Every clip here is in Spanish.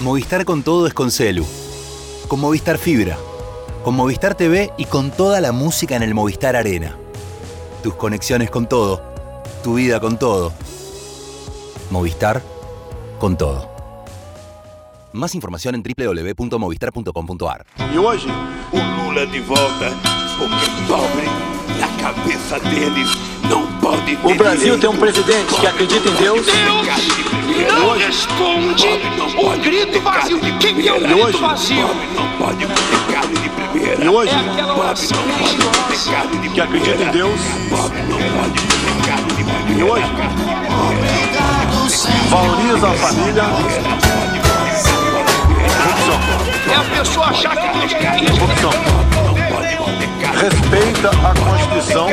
Movistar con todo es con Celu. Con Movistar Fibra. Con Movistar TV y con toda la música en el Movistar Arena. Tus conexiones con todo. Tu vida con todo. Movistar con todo. Más información en www.movistar.com.ar. E hoje, o Lula de volta, porque pobre, pode ter O Brasil direito. tem um presidente que acredita em Deus. não responde o grito vazio. Quem é o grito hoje, vazio? pobre não pode ter carne de primeira. E hoje, É aquela oração não pode ter religiosa. carne de que acredita em. Deus. Pobre não pode ter carne de primeira. E hoje, valoriza a família. É a pessoa achar que Deus quer isso. Corrupção. Respeita a Constituição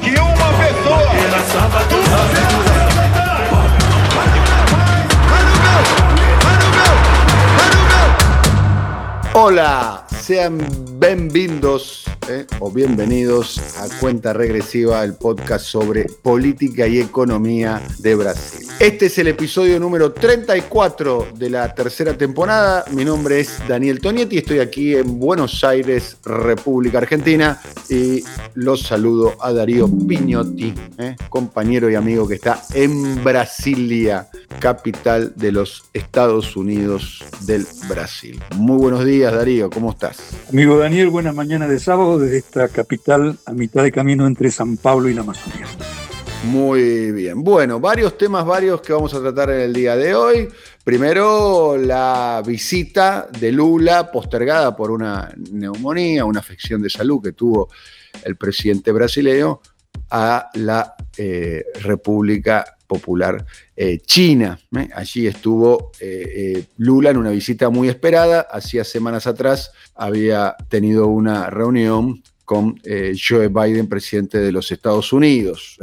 que uma pessoa. Duas pessoas. Hola, sean bienvenidos eh, o bienvenidos a Cuenta Regresiva, el podcast sobre política y economía de Brasil. Este es el episodio número 34 de la tercera temporada. Mi nombre es Daniel Tonietti, estoy aquí en Buenos Aires, República Argentina, y los saludo a Darío Piñotti, eh, compañero y amigo que está en Brasilia, capital de los Estados Unidos del Brasil. Muy buenos días, Darío, ¿cómo estás? Amigo Daniel, buena mañana de sábado desde esta capital a mitad de camino entre San Pablo y la Amazonía. Muy bien. Bueno, varios temas varios que vamos a tratar en el día de hoy. Primero, la visita de Lula postergada por una neumonía, una afección de salud que tuvo el presidente brasileño a la eh, República Popular eh, China. ¿eh? Allí estuvo eh, Lula en una visita muy esperada. Hacía semanas atrás había tenido una reunión con Joe Biden, presidente de los Estados Unidos.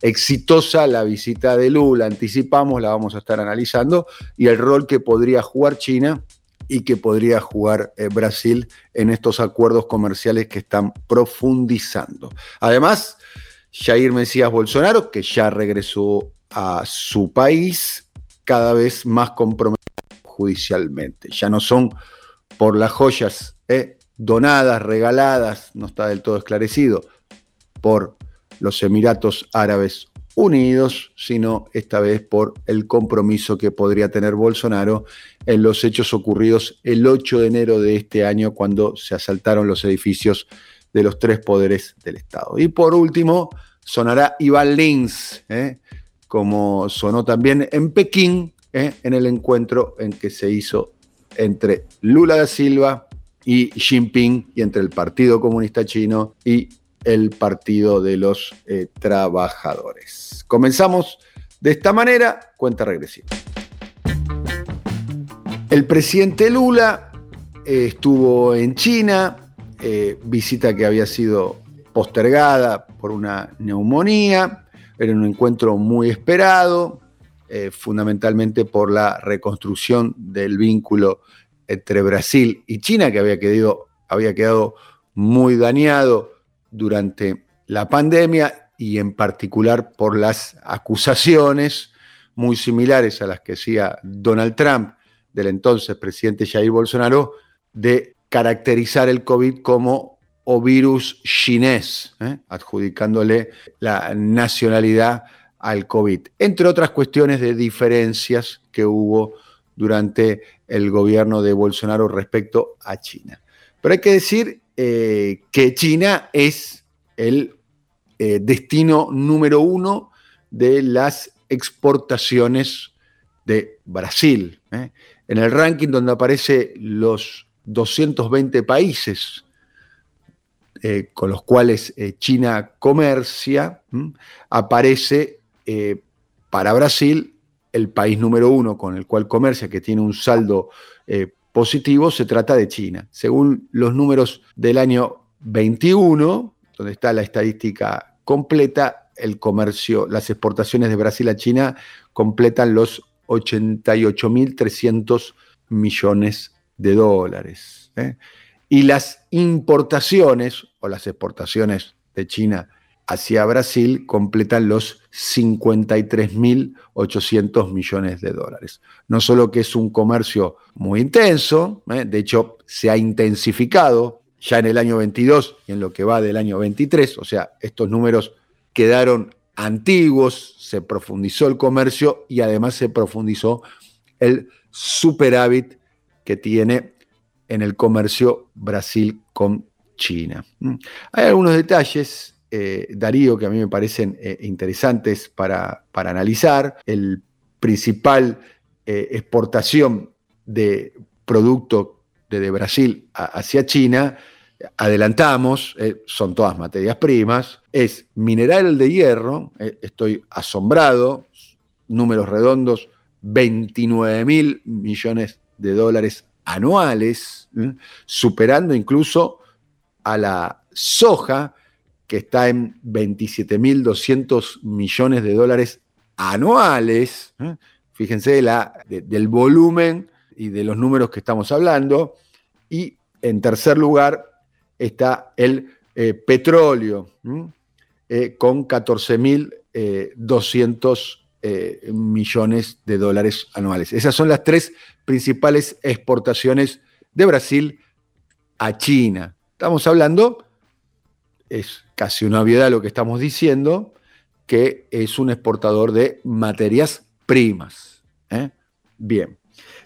Exitosa la visita de Lula, anticipamos, la vamos a estar analizando, y el rol que podría jugar China y que podría jugar Brasil en estos acuerdos comerciales que están profundizando. Además, Jair Mesías Bolsonaro, que ya regresó a su país, cada vez más comprometido judicialmente. Ya no son por las joyas eh, donadas, regaladas, no está del todo esclarecido, por los Emiratos Árabes Unidos, sino esta vez por el compromiso que podría tener Bolsonaro en los hechos ocurridos el 8 de enero de este año, cuando se asaltaron los edificios de los tres poderes del Estado. Y por último, sonará Iván Lins, ¿eh? Como sonó también en Pekín, ¿eh? en el encuentro en que se hizo entre Lula da Silva y Xi Jinping, y entre el Partido Comunista Chino y el Partido de los eh, Trabajadores. Comenzamos de esta manera, cuenta regresiva. El presidente Lula eh, estuvo en China, visita que había sido postergada por una neumonía, era un encuentro muy esperado, eh, fundamentalmente por la reconstrucción del vínculo entre Brasil y China, que había quedado, había quedado muy dañado durante la pandemia y en particular por las acusaciones muy similares a las que hacía Donald Trump del entonces presidente Jair Bolsonaro de caracterizar el COVID como o virus chinés, ¿eh? adjudicándole la nacionalidad al COVID, entre otras cuestiones de diferencias que hubo durante el gobierno de Bolsonaro respecto a China. Pero hay que decir eh, que China es el eh, destino número uno de las exportaciones de Brasil. En el ranking donde aparece los 220 países eh, con los cuales eh, China comercia, aparece eh, para Brasil el país número uno con el cual comercia, que tiene un saldo positivo, se trata de China. Según los números del año 21, donde está la estadística completa, el comercio, las exportaciones de Brasil a China completan los 88.300 millones de dólares. Y las importaciones o las exportaciones de China hacia Brasil completan los 53.800 millones de dólares. No solo que es un comercio muy intenso, ¿eh? de hecho se ha intensificado ya en el año 22 y en lo que va del año 23, o sea, estos números quedaron antiguos, se profundizó el comercio y además se profundizó el superávit que tiene en el comercio Brasil con China. ¿Mm? Hay algunos detalles, eh, Darío, que a mí me parecen eh, interesantes para, para, analizar. El principal eh, exportación de producto de, Brasil hacia China, adelantamos, son todas materias primas, es mineral de hierro, estoy asombrado, números redondos, 29 mil millones de dólares anuales, superando incluso a la soja, que está en 27.200 millones de dólares anuales. Fíjense la, del volumen y de los números que estamos hablando. Y en tercer lugar está el eh, petróleo, eh, con 14.200 eh, millones de dólares anuales. Esas son las tres principales exportaciones de Brasil a China. Estamos hablando, es casi una obviedad lo que estamos diciendo, que es un exportador de materias primas. ¿eh? Bien,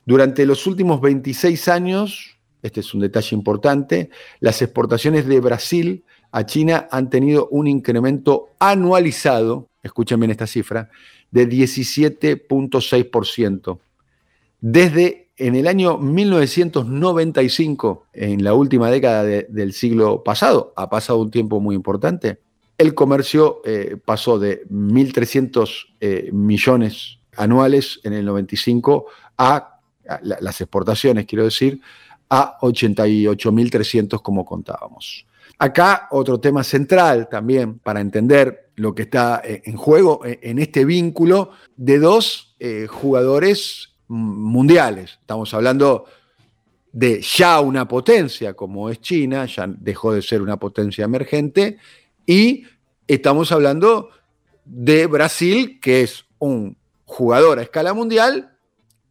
durante los últimos 26 años, este es un detalle importante, las exportaciones de Brasil a China han tenido un incremento anualizado, escuchen bien esta cifra, de 17.6%. Desde en el año 1995, en la última década del siglo pasado, ha pasado un tiempo muy importante, el comercio eh, pasó de 1.300 eh, millones anuales en el 95 a, las exportaciones, quiero decir, a 88.300 como contábamos. Acá otro tema central también para entender lo que está eh, en juego en este vínculo de dos jugadores mundiales. Estamos hablando de ya una potencia como es China, ya dejó de ser una potencia emergente, y estamos hablando de Brasil, que es un jugador a escala mundial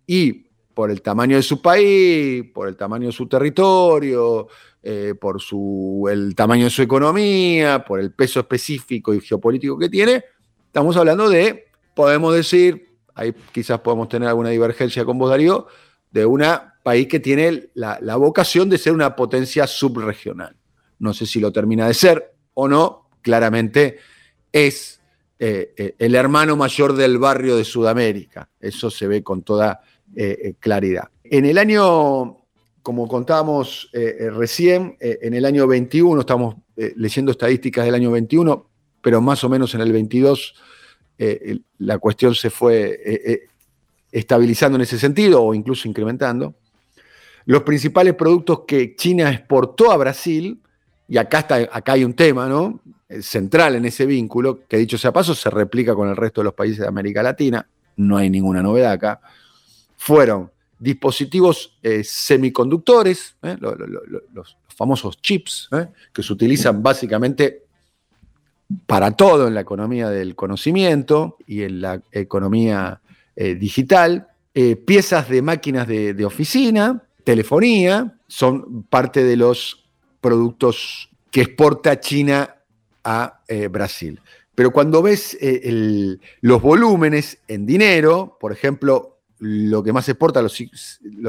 y por el tamaño de su país, por el tamaño de su territorio, eh, por su, el tamaño de su economía, por el peso específico y geopolítico que tiene, estamos hablando de, podemos decir, ahí quizás podemos tener alguna divergencia con vos, Darío, de un país que tiene la, vocación de ser una potencia subregional. No sé si lo termina de ser o no, claramente es eh, eh, el hermano mayor del barrio de Sudamérica. Eso se ve con toda eh, claridad. En el año, como contábamos recién, en el año 21, estamos leyendo estadísticas del año 21, pero más o menos en el 22 eh, la cuestión se fue eh, eh, estabilizando en ese sentido o incluso incrementando. Los principales productos que China exportó a Brasil, y acá, está, acá hay un tema ¿no? central en ese vínculo, que dicho sea paso, se replica con el resto de los países de América Latina, no hay ninguna novedad acá, fueron dispositivos semiconductores, los, los, famosos chips, que se utilizan básicamente para todo en la economía del conocimiento y en la economía eh, digital. Eh, piezas de máquinas de, oficina, telefonía, son parte de los productos que exporta China a eh, Brasil. Pero cuando ves los volúmenes en dinero, por ejemplo, lo que más exporta los,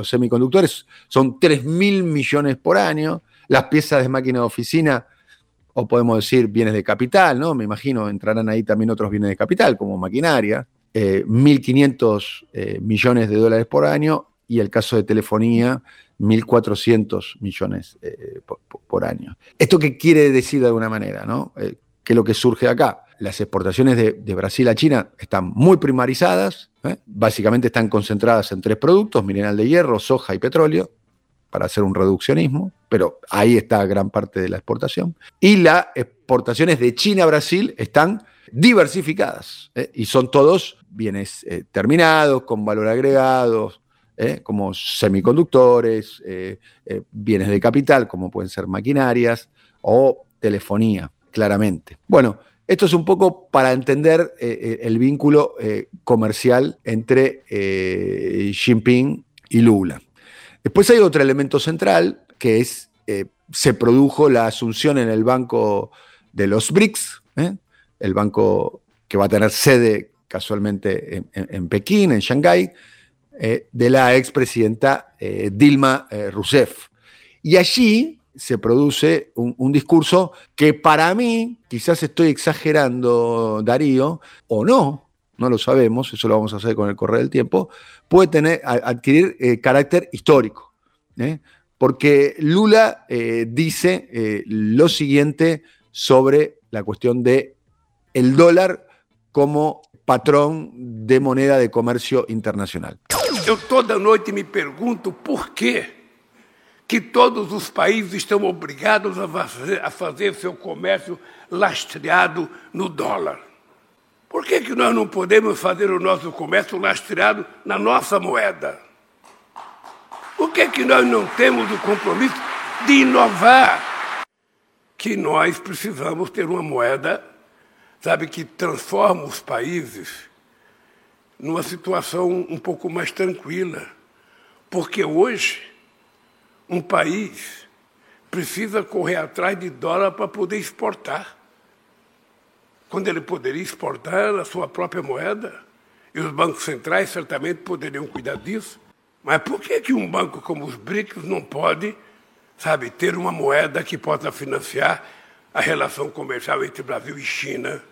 semiconductores son 3 mil millones por año, las piezas de máquina de oficina o podemos decir bienes de capital, ¿no? Me imagino entrarán ahí también otros bienes de capital, como maquinaria, 1.500 eh, eh, millones de dólares por año y el caso de telefonía, 1.400 millones eh, por, año. ¿Esto qué quiere decir de alguna manera? ¿no? ¿Qué es lo que surge acá? Las exportaciones de, de Brasil a China están muy primarizadas, básicamente están concentradas en tres productos, mineral de hierro, soja y petróleo, para hacer un reduccionismo, pero ahí está gran parte de la exportación. Y las exportaciones de China a Brasil están diversificadas ¿eh? y son todos bienes eh, terminados, con valor agregado, ¿eh? como semiconductores, bienes de capital, como pueden ser maquinarias o telefonía, claramente. Bueno, Esto es un poco para entender el vínculo comercial entre Xi Jinping y Lula. Después hay otro elemento central que es, eh, se produjo la asunción en el banco de los BRICS, ¿eh? el banco que va a tener sede casualmente en, en- Pekín, en Shanghái, eh, de la expresidenta Dilma Rousseff. Y allí se produce un discurso que para mí, quizás estoy exagerando, Darío, o no, no lo sabemos, eso lo vamos a hacer con el correr del tiempo, puede tener, adquirir eh, carácter histórico. ¿eh? Porque Lula eh, dice eh, lo siguiente sobre la cuestión de el dólar como patrón de moneda de comercio internacional. Eu toda noite me pergunto por que que todos os países estão obrigados a fazer, a fazer comércio lastreado no dólar. Por que, que nós não podemos fazer o nosso comércio lastreado na nossa moeda? Por que, que nós não temos o compromisso de inovar? Que nós precisamos ter uma moeda, sabe, que transforma os países numa situação um pouco mais tranquila. Porque hoje, um país precisa correr atrás de dólar para poder exportar. Quando ele poderia exportar a sua própria moeda, e os bancos centrais certamente poderiam cuidar disso. Mas por que, que um banco como os BRICS não pode, sabe, ter uma moeda que possa financiar a relação comercial entre Brasil e China,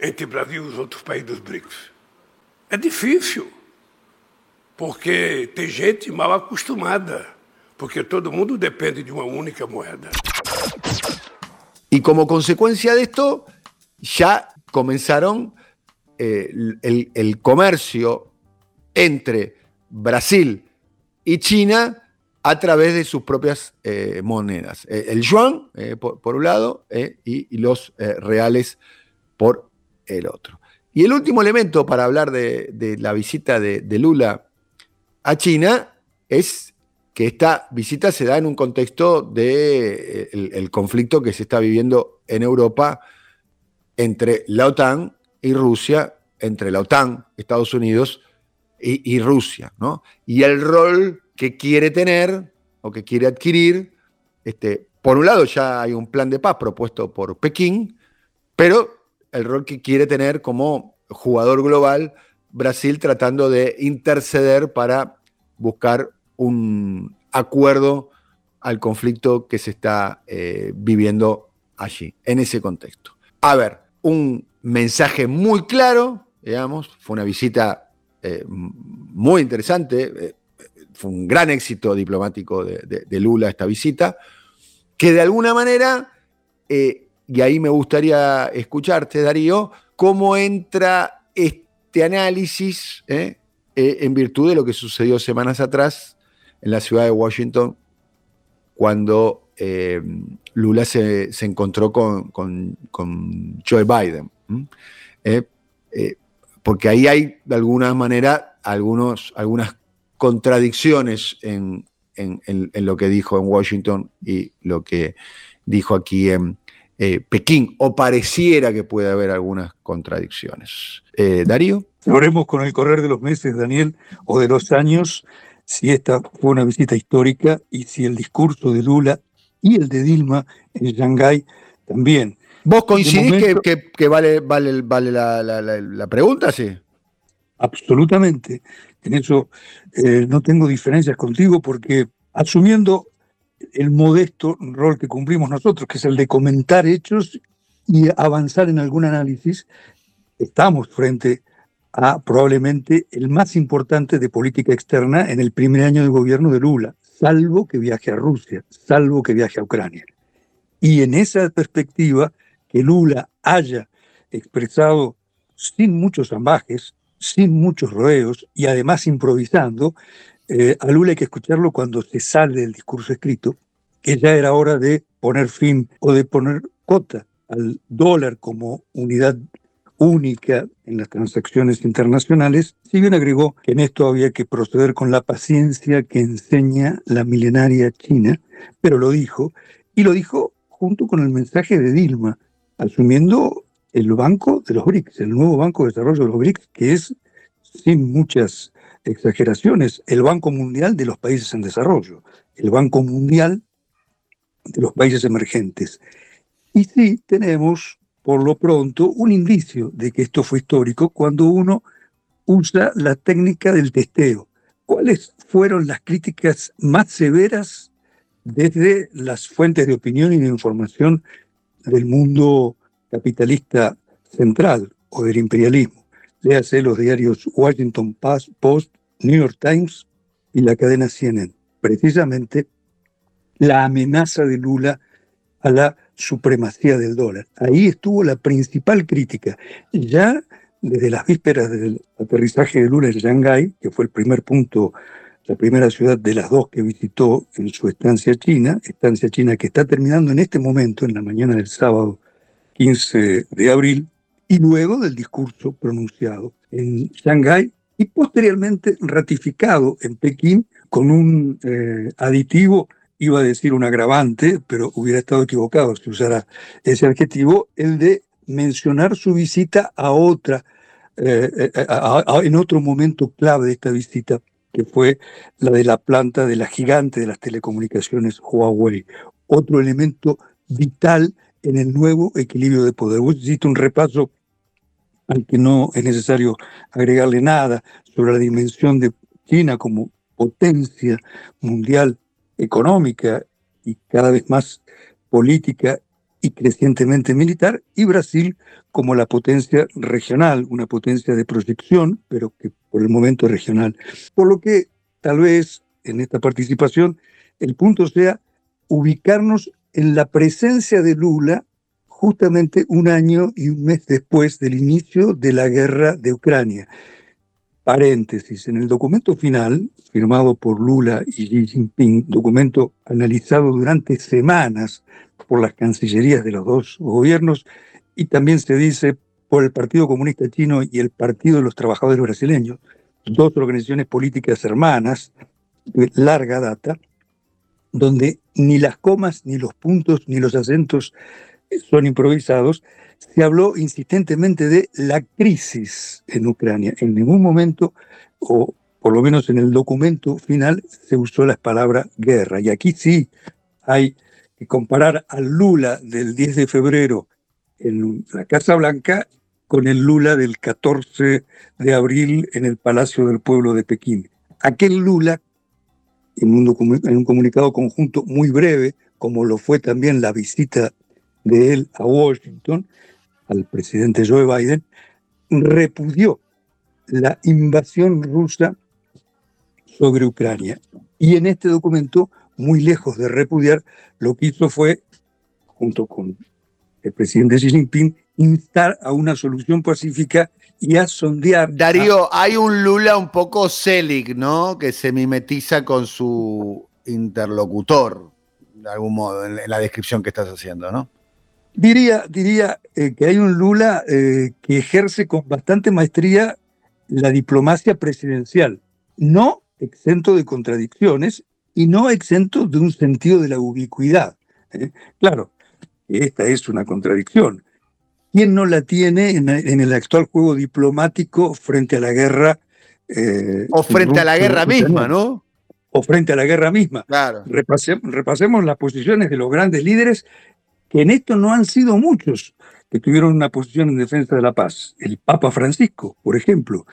entre Brasil e os outros países dos BRICS? É difícil, porque tem gente mal acostumada, porque todo mundo depende de uma única moeda. Y como consecuencia de ya comenzaron eh, el, comercio entre Brasil y China a través de sus propias eh, monedas. Eh, el yuan, por, un lado, y, los reales por el otro. Y el último elemento para hablar de, de la visita de, de Lula a China es que esta visita se da en un contexto de eh, el, el conflicto que se está viviendo en Europa entre la OTAN y Rusia, entre la OTAN, Estados Unidos y, Rusia, ¿no? Y el rol que quiere tener o que quiere adquirir, este, por un lado ya hay un plan de paz propuesto por Pekín, pero el rol que quiere tener como jugador global Brasil tratando de interceder para buscar un acuerdo al conflicto que se está eh, viviendo allí, en ese contexto. A ver, un mensaje muy claro, digamos, fue una visita eh, muy interesante, eh, fue un gran éxito diplomático de, Lula esta visita, que de alguna manera, eh, y ahí me gustaría escucharte, Darío, cómo entra este análisis en virtud de lo que sucedió semanas atrás en la ciudad de Washington, cuando eh, Lula se, se encontró con, con, Joe Biden. Eh, eh, porque ahí hay, de alguna manera, algunos, algunas contradicciones en, en, en, lo que dijo en Washington y lo que dijo aquí en Pekín, o pareciera que puede haber algunas contradicciones. Darío. Sabremos con el correr de los meses, Daniel, o de los años, si esta fue una visita histórica y si el discurso de Lula y el de Dilma en Shanghái también. ¿Vos coincidís momento, que, que, que, vale, vale, vale la, la, la, la, pregunta? Sí. Absolutamente. En eso eh, no tengo diferencias contigo porque asumiendo el modesto rol que cumplimos nosotros, que es el de comentar hechos y avanzar en algún análisis, estamos frente a probablemente el más importante de política externa en el primer año de gobierno de Lula, salvo que viaje a Rusia, salvo que viaje a Ucrania. Y en esa perspectiva, que Lula haya expresado sin muchos ambajes, sin muchos rodeos y además improvisando, eh, a Lula hay que escucharlo cuando se sale del discurso escrito, que ya era hora de poner fin o de poner cota al dólar como unidad única en las transacciones internacionales, si bien agregó que en esto había que proceder con la paciencia que enseña la milenaria China, pero lo dijo, y lo dijo junto con el mensaje de Dilma, asumiendo el Banco de los BRICS, el nuevo Banco de Desarrollo de los BRICS, que es, sin muchas exageraciones, el Banco Mundial de los Países en Desarrollo, el Banco Mundial de los Países Emergentes. Y sí tenemos, por lo pronto, un indicio de que esto fue histórico cuando uno usa la técnica del testeo. ¿Cuáles fueron las críticas más severas desde las fuentes de opinión y de información del mundo capitalista central o del imperialismo? Léase los diarios Washington Post, New York Times y la cadena CNN. Precisamente la amenaza de Lula a la supremacía del dólar. Ahí estuvo la principal crítica. Ya desde las vísperas del aterrizaje de Lula en Shanghái, que fue el primer punto, la primera ciudad de las dos que visitó en su estancia china, estancia china que está terminando en este momento, en la mañana del sábado 15 de abril, y luego del discurso pronunciado en Shanghái y posteriormente ratificado en Pekín con un eh, aditivo, iba a decir un agravante, pero hubiera estado equivocado si usara ese adjetivo, el de mencionar su visita a otra, eh, eh, en otro momento clave de esta visita, que fue la de la planta de la gigante de las telecomunicaciones Huawei, otro elemento vital en el nuevo equilibrio de poder. Hiciste un repaso al que no es necesario agregarle nada sobre la dimensión de China como potencia mundial económica y cada vez más política y crecientemente militar, y Brasil como la potencia regional, una potencia de proyección, pero que por el momento es regional. Por lo que tal vez en esta participación el punto sea ubicarnos en la presencia de Lula justamente un año y un mes después del inicio de la guerra de Ucrania. Paréntesis, en el documento final, firmado por Lula y Xi Jinping, documento analizado durante semanas por las cancillerías de los dos gobiernos, y también se dice por el Partido Comunista Chino y el Partido de los Trabajadores Brasileños, dos organizaciones políticas hermanas de larga data, donde ni las comas, ni los puntos, ni los acentos son improvisados, se habló insistentemente de la crisis en Ucrania. En ningún momento, o por lo menos en el documento final, se usó la palabra guerra. Y aquí sí hay que comparar al Lula del 10 de febrero en la Casa Blanca con el Lula del 14 de abril en el Palacio del Pueblo de Pekín. Aquel Lula, en un, en un comunicado conjunto muy breve, como lo fue también la visita de él a Washington, al presidente Joe Biden, repudió la invasión rusa sobre Ucrania. Y en este documento, muy lejos de repudiar, lo que hizo fue, junto con el presidente Xi Jinping, instar a una solución pacífica y a sondear. Darío, hay un Lula un poco Selig, ¿no? Que se mimetiza con su interlocutor, de algún modo, en la descripción que estás haciendo, ¿no? Diría, diría eh, que hay un Lula eh, que ejerce con bastante maestría la diplomacia presidencial, no exento de contradicciones y no exento de un sentido de la ubicuidad. ¿eh? Claro, esta es una contradicción. ¿Quién no la tiene en, el actual juego diplomático frente a la guerra? o frente a la guerra misma, ¿no? O frente a la guerra misma. Claro. repasemos las posiciones de los grandes líderes que en esto no han sido muchos que tuvieron una posición en defensa de la paz. El Papa Francisco, por ejemplo.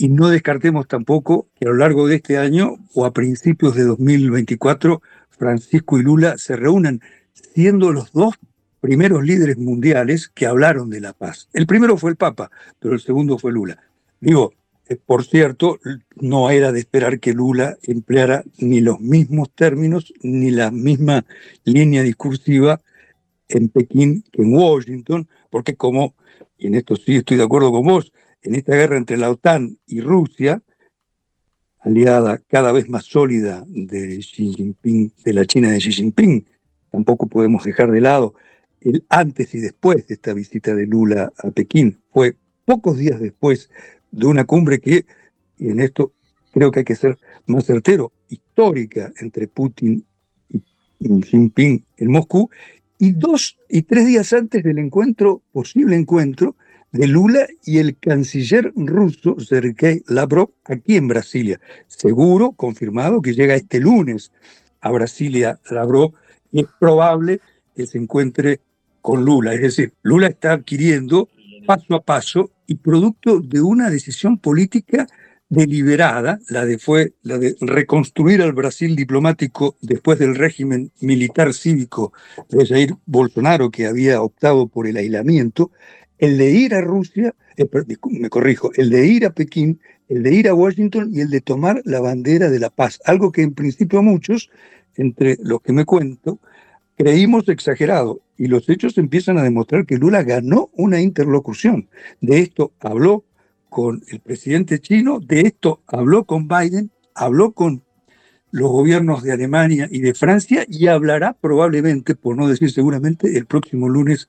Y no descartemos tampoco que a lo largo de este año o a principios de 2024, Francisco y Lula se reúnan, siendo los dos primeros líderes mundiales que hablaron de la paz. El primero fue el Papa, pero el segundo fue Lula. Digo, eh, por cierto, no era de esperar que Lula empleara ni los mismos términos ni la misma línea discursiva en Pekín que en Washington, porque como, y en esto sí estoy de acuerdo con vos, en esta guerra entre la OTAN y Rusia, aliada cada vez más sólida de Xi Jinping, de la China de Xi Jinping, tampoco podemos dejar de lado el antes y después de esta visita de Lula a Pekín. Fue pocos días después de una cumbre que, y en esto creo que hay que ser más certero, histórica entre Putin y Xi Jinping en Moscú, y dos y tres días antes del encuentro, posible encuentro, de Lula y el canciller ruso Sergei Lavrov aquí en Brasilia. Seguro, confirmado, que llega este lunes a Brasilia Lavrov y es probable que se encuentre con Lula. Es decir, Lula está adquiriendo paso a paso y producto de una decisión política deliberada, la de, fue la de reconstruir al Brasil diplomático después del régimen militar cívico de Jair Bolsonaro, que había optado por el aislamiento, el de ir a Rusia, eh, me corrijo, el de ir a Pekín, el de ir a Washington y el de tomar la bandera de la paz, algo que en principio muchos, entre los que me cuento, creímos exagerado y los hechos empiezan a demostrar que Lula ganó una interlocución. De esto habló con el presidente chino, de esto habló con Biden, habló con los gobiernos de Alemania y de Francia y hablará probablemente, por no decir seguramente, el próximo lunes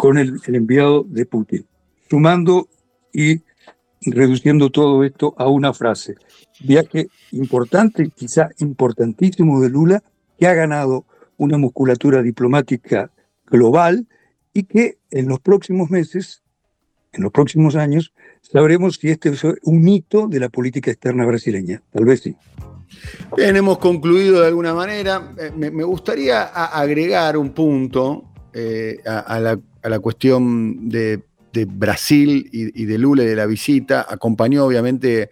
con el, enviado de Putin. Sumando y reduciendo todo esto a una frase. Viaje importante, quizá importantísimo de Lula, que ha ganado una musculatura diplomática global y que en los próximos meses, en los próximos años, sabremos si este es un hito de la política externa brasileña. Tal vez sí. Bien, hemos concluido de alguna manera. Eh, me, gustaría agregar un punto eh, a, la, cuestión de, Brasil y, de Lula y de la visita. Acompañó obviamente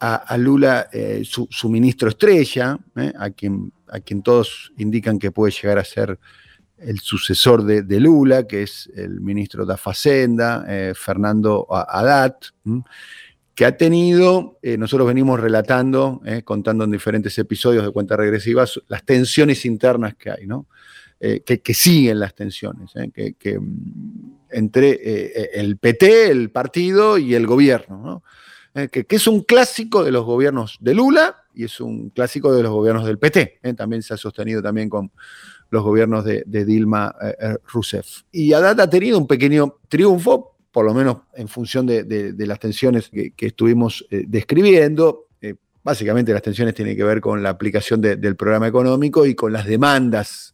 a, Lula eh, su, ministro estrella, a, quien, a quien todos indican que puede llegar a ser el sucesor de, Lula, que es el ministro de Facenda, eh, Fernando Haddad, que ha tenido, eh, nosotros venimos relatando, eh, contando en diferentes episodios de cuentas regresivas, las tensiones internas que hay, ¿no? Que, siguen las tensiones, que, mm, entre el PT, el partido y el gobierno, que, es un clásico de los gobiernos de Lula y es un clásico de los gobiernos del PT. También se ha sostenido también con, los gobiernos de, Dilma eh, eh, Rousseff. Y Haddad ha tenido un pequeño triunfo, por lo menos en función de, las tensiones que, estuvimos eh, describiendo. básicamente las tensiones tienen que ver con la aplicación del programa económico y con las demandas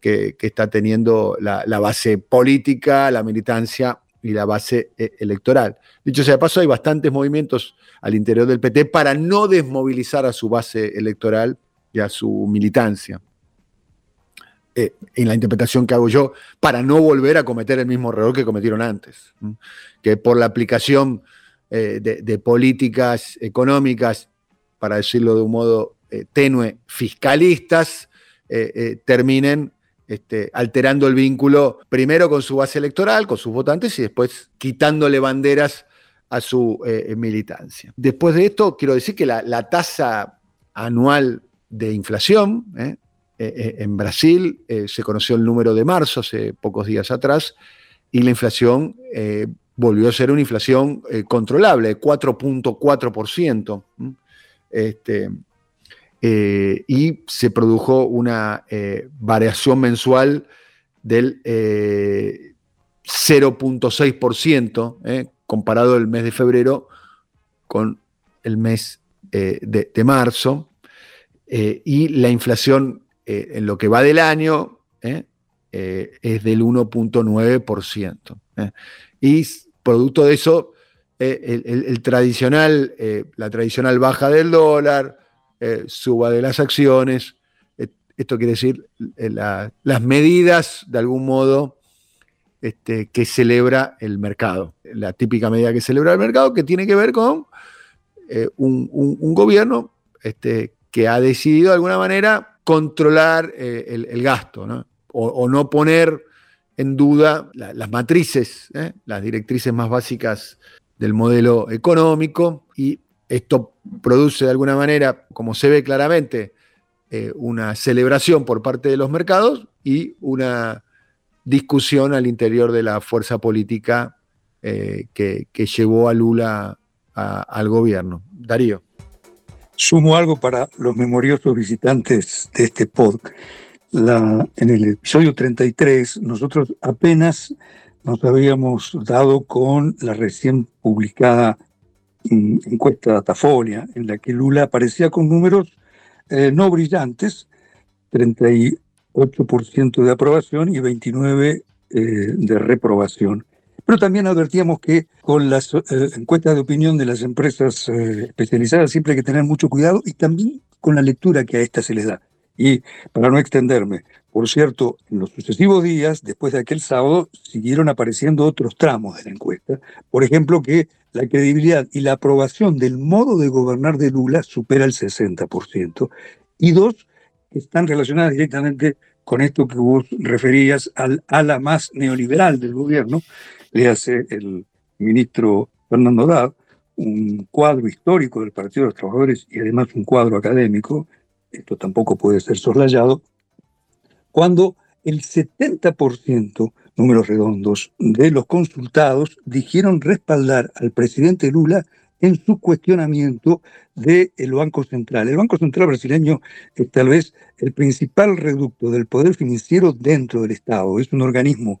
que, está teniendo la, base política, la militancia y la base electoral. Dicho sea de paso, hay bastantes movimientos al interior del PT para no desmovilizar a su base electoral y a su militancia. Eh, en la interpretación que hago yo, para no volver a cometer el mismo error que cometieron antes. Que por la aplicación eh, de, políticas económicas, para decirlo de un modo eh, tenue, fiscalistas, terminen este, alterando el vínculo primero con su base electoral, con sus votantes, y después quitándole banderas a su militancia. Después de esto, quiero decir que la, tasa anual de inflación, eh, eh, en Brasil eh, se conoció el número de marzo hace pocos días atrás y la inflación volvió a ser una inflación controlable, 4.4%. Este, y se produjo una variación mensual del 0.6% comparado el mes de febrero con el mes de, marzo. y la inflación eh, en lo que va del año eh, eh, es del 1.9%. Y producto de eso, el, tradicional, la tradicional baja del dólar, suba de las acciones, esto quiere decir las medidas, de algún modo, este, que celebra el mercado. La típica medida que celebra el mercado que tiene que ver con un, gobierno este, que ha decidido de alguna manera controlar eh, el, gasto, O, no poner en duda las matrices, ¿eh? las directrices más básicas del modelo económico y esto produce de alguna manera, como se ve claramente, eh, una celebración por parte de los mercados y una discusión al interior de la fuerza política que, llevó a Lula al gobierno. Darío. Sumo algo para los memoriosos visitantes de este podcast. en el episodio 33, nosotros apenas nos habíamos dado con la recién publicada encuesta Datafolia, en la que Lula aparecía con números eh, no brillantes, 38 8% de aprobación y 29% eh, de reprobación. Pero también advertíamos que con las eh, encuestas de opinión de las empresas especializadas siempre hay que tener mucho cuidado y también con la lectura que a esta se les da. Y para no extenderme, por cierto, en los sucesivos días, después de aquel sábado, siguieron apareciendo otros tramos de la encuesta. Por ejemplo, que la credibilidad y la aprobación del modo de gobernar de Lula supera el 60%. Y dos, están relacionadas directamente con esto que vos referías al ala más neoliberal del gobierno, le hace el ministro Fernando Dad, un cuadro histórico del Partido de los Trabajadores y además un cuadro académico, esto tampoco puede ser soslayado, cuando el 70%, números redondos, de los consultados dijeron respaldar al presidente Lula en su cuestionamiento del Banco Central. El Banco Central brasileño es tal vez el principal reducto del poder financiero dentro del Estado. Es un organismo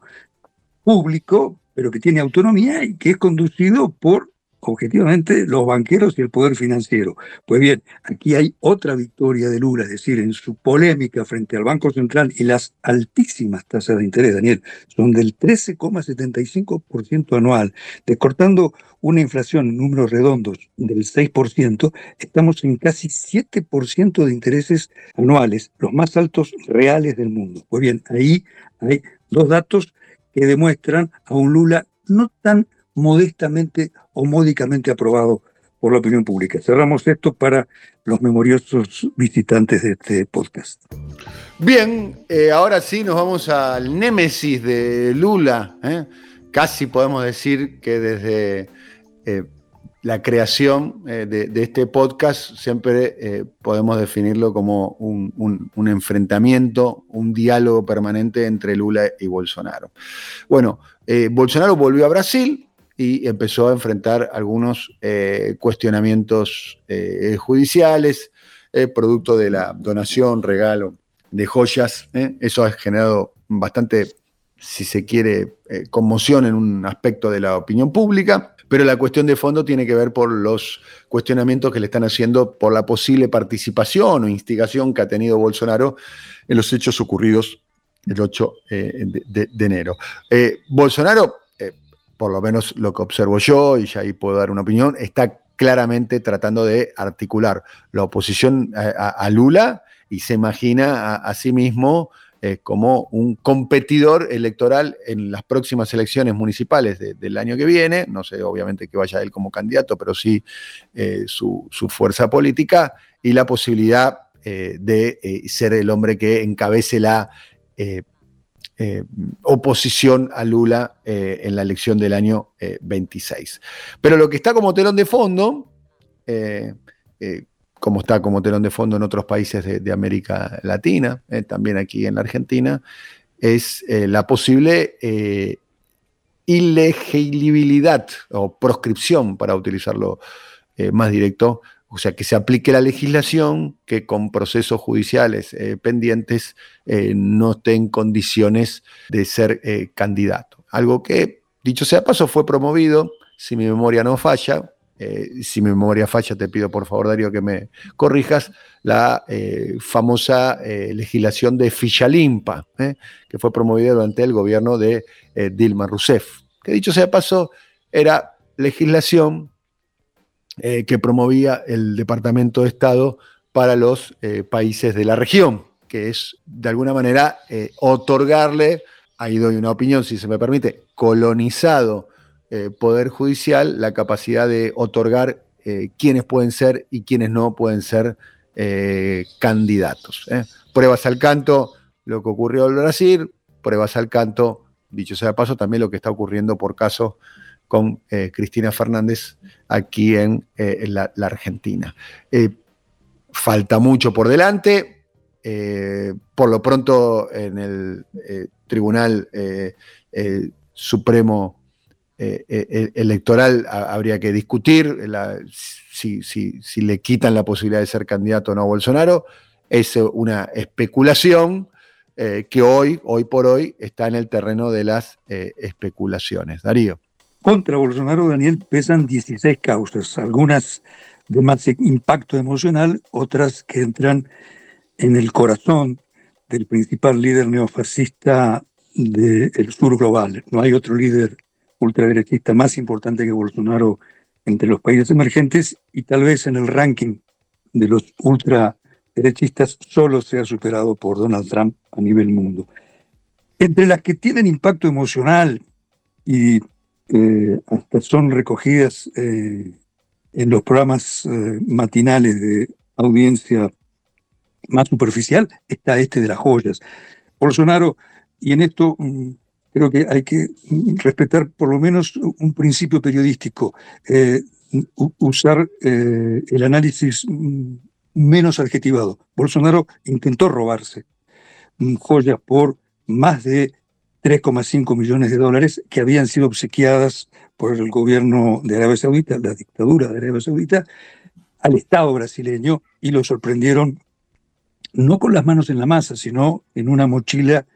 público, pero que tiene autonomía y que es conducido por objetivamente los banqueros y el poder financiero. Pues bien, aquí hay otra victoria de Lula, es decir, en su polémica frente al Banco Central y las altísimas tasas de interés, Daniel, son del 13,75% anual, descortando una inflación en números redondos del 6%, estamos en casi 7% de intereses anuales, los más altos reales del mundo. Pues bien, ahí hay dos datos que demuestran a un Lula no tan modestamente o módicamente aprobado por la opinión pública. Cerramos esto para los memoriosos visitantes de este podcast. Bien, eh, ahora sí nos vamos al némesis de Lula. ¿eh? Casi podemos decir que desde eh, la creación de, este podcast siempre podemos definirlo como un, un, enfrentamiento, un diálogo permanente entre Lula y Bolsonaro. Bueno, Bolsonaro volvió a Brasil, y empezó a enfrentar algunos eh, cuestionamientos eh, judiciales, eh, producto de la donación, regalo de joyas. Eso ha generado bastante, si se quiere, conmoción en un aspecto de la opinión pública. Pero la cuestión de fondo tiene que ver por los cuestionamientos que le están haciendo por la posible participación o instigación que ha tenido Bolsonaro en los hechos ocurridos el 8 de, enero. Bolsonaro por lo menos lo que observo yo, y ya ahí puedo dar una opinión, está claramente tratando de articular la oposición a, Lula y se imagina a, sí mismo eh, como un competidor electoral en las próximas elecciones municipales del año que viene. No sé, obviamente, que vaya él como candidato, pero sí eh, su, fuerza política y la posibilidad eh, de ser el hombre que encabece la eh, oposición a Lula eh, en la elección del año 26. Eh, Pero lo que está como telón de fondo, como está como telón de fondo en otros países de, América Latina, también aquí en la Argentina, es la posible ilegibilidad o proscripción, para utilizarlo más directo, o sea, que se aplique la legislación, que con procesos judiciales eh, pendientes eh, no esté en condiciones de ser eh, candidato. Algo que, dicho sea paso, fue promovido, si mi memoria no falla, si mi memoria falla, te pido por favor, Darío, que me corrijas, la famosa legislación de ficha limpa, que fue promovida durante el gobierno de Dilma Rousseff, que dicho sea paso, era legislación eh, que promovía el Departamento de Estado para los eh, países de la región, que es de alguna manera eh, otorgarle, ahí doy una opinión si se me permite, colonizado Poder Judicial la capacidad de otorgar quiénes pueden ser y quiénes no pueden ser candidatos. Pruebas al canto, lo que ocurrió en Brasil, pruebas al canto, dicho sea de paso, también lo que está ocurriendo por caso con eh, Cristina Fernández aquí en, eh, la, Argentina. Eh, falta mucho por delante. por lo pronto en el Tribunal Supremo Electoral habría que discutir si, si, le quitan la posibilidad de ser candidato o no a Bolsonaro. Es una especulación. que hoy, hoy por hoy, está en el terreno de las especulaciones. Darío. Contra Bolsonaro, Daniel, pesan 16 causas, algunas de más impacto emocional, otras que entran en el corazón del principal líder neofascista del sur global. No hay otro líder ultraderechista más importante que Bolsonaro entre los países emergentes y tal vez en el ranking de los ultraderechistas solo sea superado por Donald Trump a nivel mundo. Entre las que tienen impacto emocional y eh, hasta son recogidas eh, en los programas eh, matinales de audiencia más superficial, está este de las joyas. Bolsonaro, y en esto mm, creo que hay que respetar por lo menos un principio periodístico, eh, usar el análisis mm, menos adjetivado. Bolsonaro intentó robarse joyas por más de 3,5 millones de dólares que habían sido obsequiadas por el gobierno de Arabia Saudita, la dictadura de Arabia Saudita, al Estado brasileño y lo sorprendieron no con las manos en la masa, sino en una mochila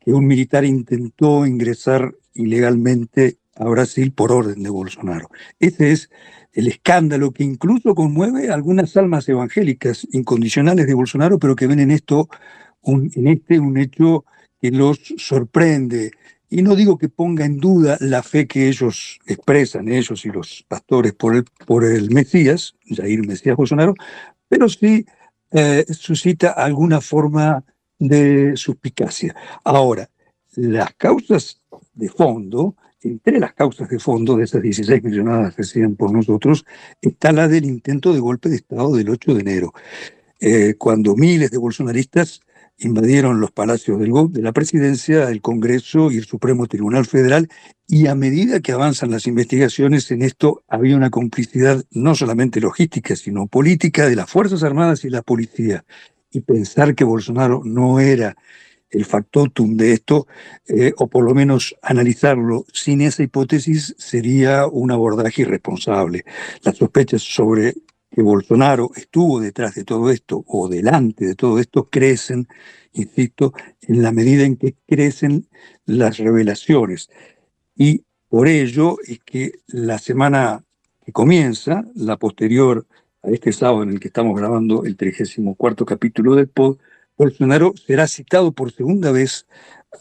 que un militar intentó ingresar ilegalmente a Brasil por orden de Bolsonaro. Ese es el escándalo que incluso conmueve algunas almas evangélicas incondicionales de Bolsonaro, pero que ven en esto, en este, un hecho que los sorprende. Y no digo que ponga en duda la fe que ellos expresan, ellos y los pastores, por el, por el Mesías, Jair Mesías Bolsonaro, pero sí eh, suscita alguna forma de suspicacia. Ahora, las causas de fondo, entre las causas de fondo de esas 16 mencionadas recién por nosotros, está la del intento de golpe de Estado del 8 de enero, eh, cuando miles de bolsonaristas invadieron los palacios del, de la presidencia, el Congreso y el Supremo Tribunal Federal, y a medida que avanzan las investigaciones en esto, había una complicidad no solamente logística, sino política de las Fuerzas Armadas y la policía y pensar que Bolsonaro no era el factotum de esto, eh, o por lo menos analizarlo sin esa hipótesis, sería un abordaje irresponsable. Las sospechas sobre que Bolsonaro estuvo detrás de todo esto o delante de todo esto crecen, insisto, en la medida en que crecen las revelaciones. Y por ello es que la semana que comienza, la posterior este sábado en el que estamos grabando el 34 capítulo del POD, Bolsonaro será citado por segunda vez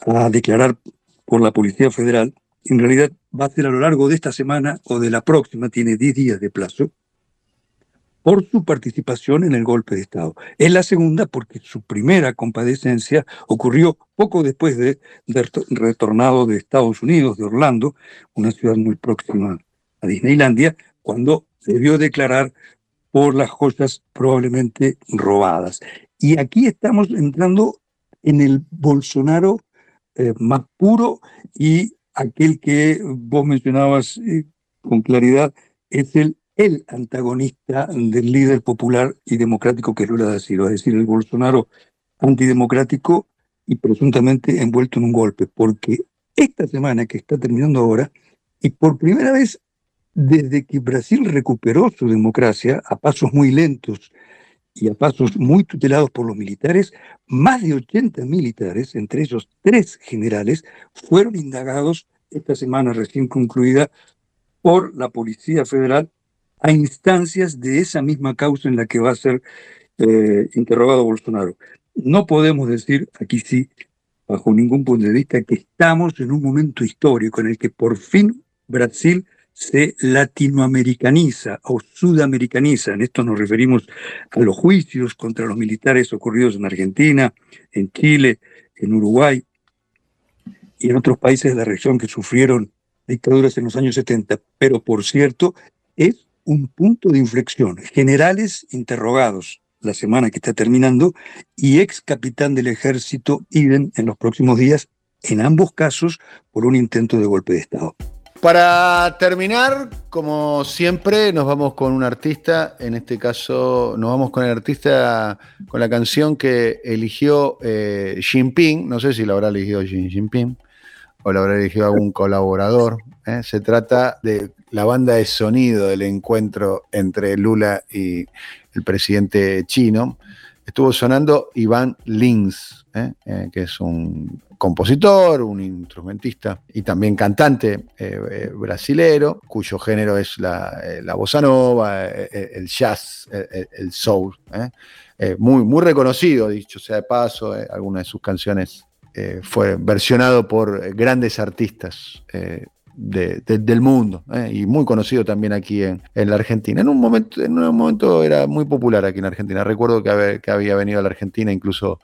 a declarar por la Policía Federal. En realidad va a ser a lo largo de esta semana o de la próxima, tiene 10 días de plazo, por su participación en el golpe de Estado. Es la segunda porque su primera compadecencia ocurrió poco después de, retornado de Estados Unidos, de Orlando, una ciudad muy próxima a Disneylandia, cuando debió declarar por las joyas probablemente robadas. Y aquí estamos entrando en el Bolsonaro eh, más puro y aquel que vos mencionabas eh, con claridad es el, el antagonista del líder popular y democrático que Lula da Silva, es decir, el Bolsonaro antidemocrático y presuntamente envuelto en un golpe, porque esta semana que está terminando ahora, y por primera vez desde que Brasil recuperó su democracia a pasos muy lentos y a pasos muy tutelados por los militares, más de 80 militares, entre ellos tres generales, fueron indagados esta semana recién concluida por la Policía Federal a instancias de esa misma causa en la que va a ser eh, interrogado Bolsonaro. No podemos decir, aquí sí, bajo ningún punto de vista, que estamos en un momento histórico en el que por fin Brasil se latinoamericaniza o sudamericaniza. En esto nos referimos a los juicios contra los militares ocurridos en Argentina, en Chile, en Uruguay y en otros países de la región que sufrieron dictaduras en los años 70. Pero, por cierto, es un punto de inflexión. Generales interrogados la semana que está terminando y ex capitán del ejército Iden en los próximos días, en ambos casos por un intento de golpe de Estado. Para terminar, como siempre, nos vamos con un artista. En este caso, nos vamos con el artista, con la canción que eligió eh, Jinping. No sé si la habrá elegido Xi Jinping o la habrá elegido algún colaborador. ¿eh? Se trata de la banda de sonido del encuentro entre Lula y el presidente chino. Estuvo sonando Iván Lins, ¿eh? que es un compositor, un instrumentista y también cantante eh, eh, brasilero, cuyo género es la, eh, la bossa nova, eh, eh, el jazz, eh, eh, el soul. ¿eh? Eh, muy, muy reconocido, dicho sea de paso, eh, algunas de sus canciones eh, fue versionado por eh, grandes artistas eh, de- de- del mundo ¿eh? y muy conocido también aquí en, en la Argentina. En un, momento, en un momento era muy popular aquí en Argentina. Recuerdo que, que había venido a la Argentina, incluso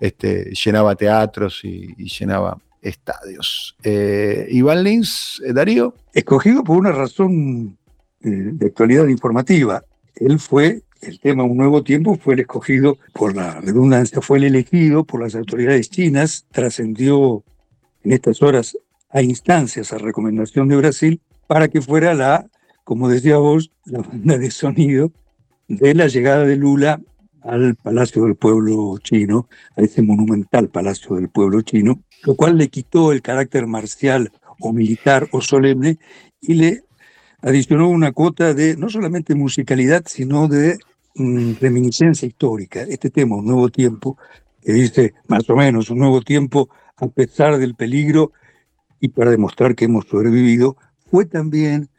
este, llenaba teatros y, y llenaba estadios. Eh, Iván Lins, eh, Darío. Escogido por una razón eh, de actualidad informativa. Él fue, el tema Un Nuevo Tiempo fue el escogido por la redundancia, fue el elegido por las autoridades chinas, trascendió en estas horas a instancias, a recomendación de Brasil, para que fuera la, como decía vos, la banda de sonido de la llegada de Lula al Palacio del Pueblo Chino, a ese monumental Palacio del Pueblo Chino, lo cual le quitó el carácter marcial o militar o solemne y le adicionó una cuota de no solamente musicalidad, sino de mm, reminiscencia histórica. Este tema, Un Nuevo Tiempo, que dice más o menos un nuevo tiempo a pesar del peligro y para demostrar que hemos sobrevivido, fue también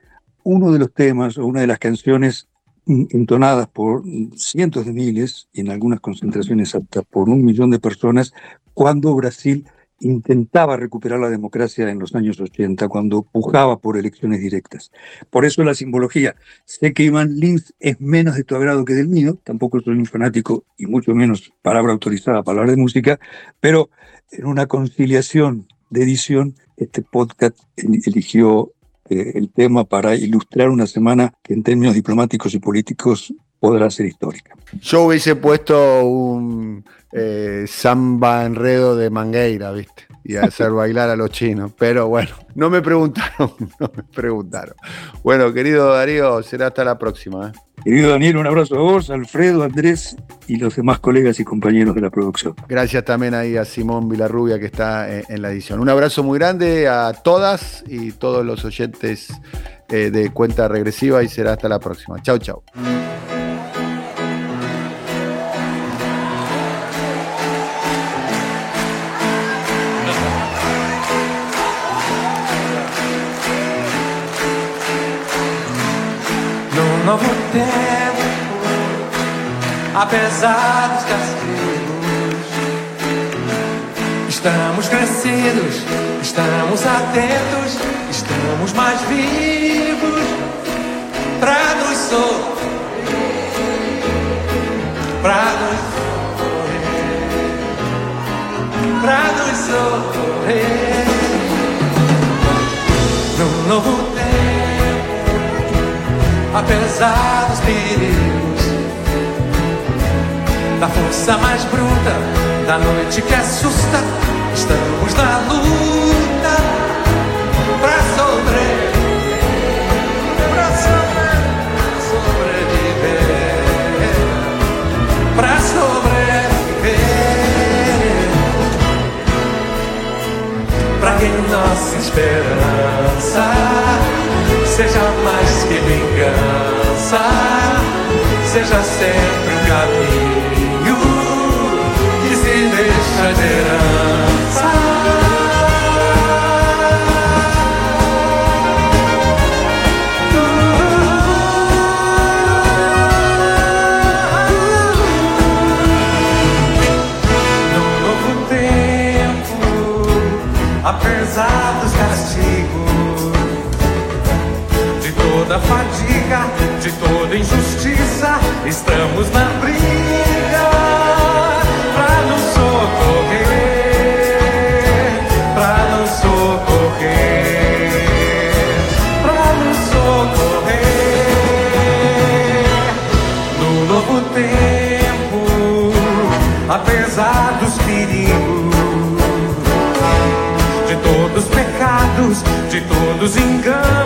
uno de los temas o una de las canciones entonadas por cientos de miles y en algunas concentraciones hasta por un millón de personas cuando Brasil intentaba recuperar la democracia en los años 80, cuando pujaba por elecciones directas. Por eso la simbología. Sé que Iván Lins es menos de tu agrado que del mío, tampoco soy un fanático y mucho menos palabra autorizada para hablar de música, pero en una conciliación de edición, este podcast el- eligió eh, el tema para ilustrar una semana que en términos diplomáticos y políticos podrá ser histórica. Yo hubiese puesto un eh, samba enredo de Mangueira, ¿viste? Y hacer bailar a los chinos. Pero bueno, no me preguntaron, no me preguntaron. Bueno, querido Darío, será hasta la próxima. ¿eh? Querido Daniel, un abrazo a vos, Alfredo, Andrés y los demás colegas y compañeros de la producción. Gracias también ahí a Simón Vilarrubia que está en, en la edición. Un abrazo muy grande a todas y todos los oyentes eh, de Cuenta Regresiva y será hasta la próxima. Chau, chau. Apesar dos castigos, estamos crescidos, estamos atentos, estamos mais vivos pra nos sorrir, pra nos sorrir, pra nos sorrir. Num novo tempo apesar dos perigos, da força mais bruta, da noite que assusta, estamos na luta pra sobreviver, pra sobreviver, pra sobreviver, pra que nossa esperança seja mais que vingança, seja sempre fadiga, de toda injustiça, estamos na briga pra nos socorrer, pra nos socorrer, pra nos socorrer. No novo tempo, apesar dos perigos de todos os pecados, de todos os enganos,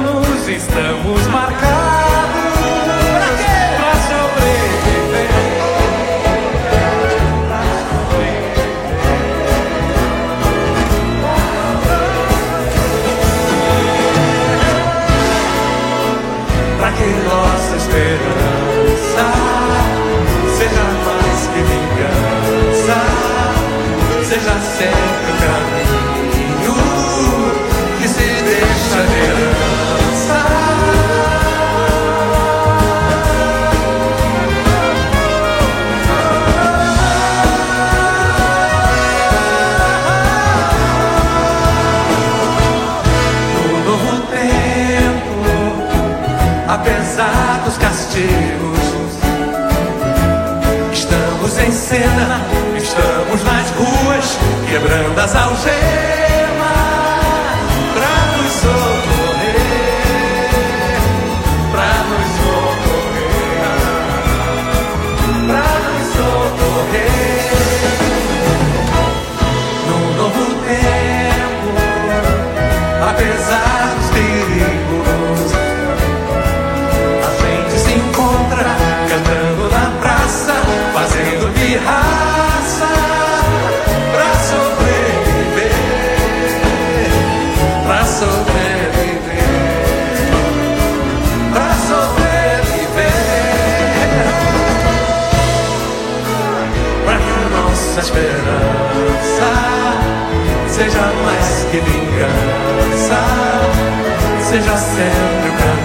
que vingança seja sempre o caminho.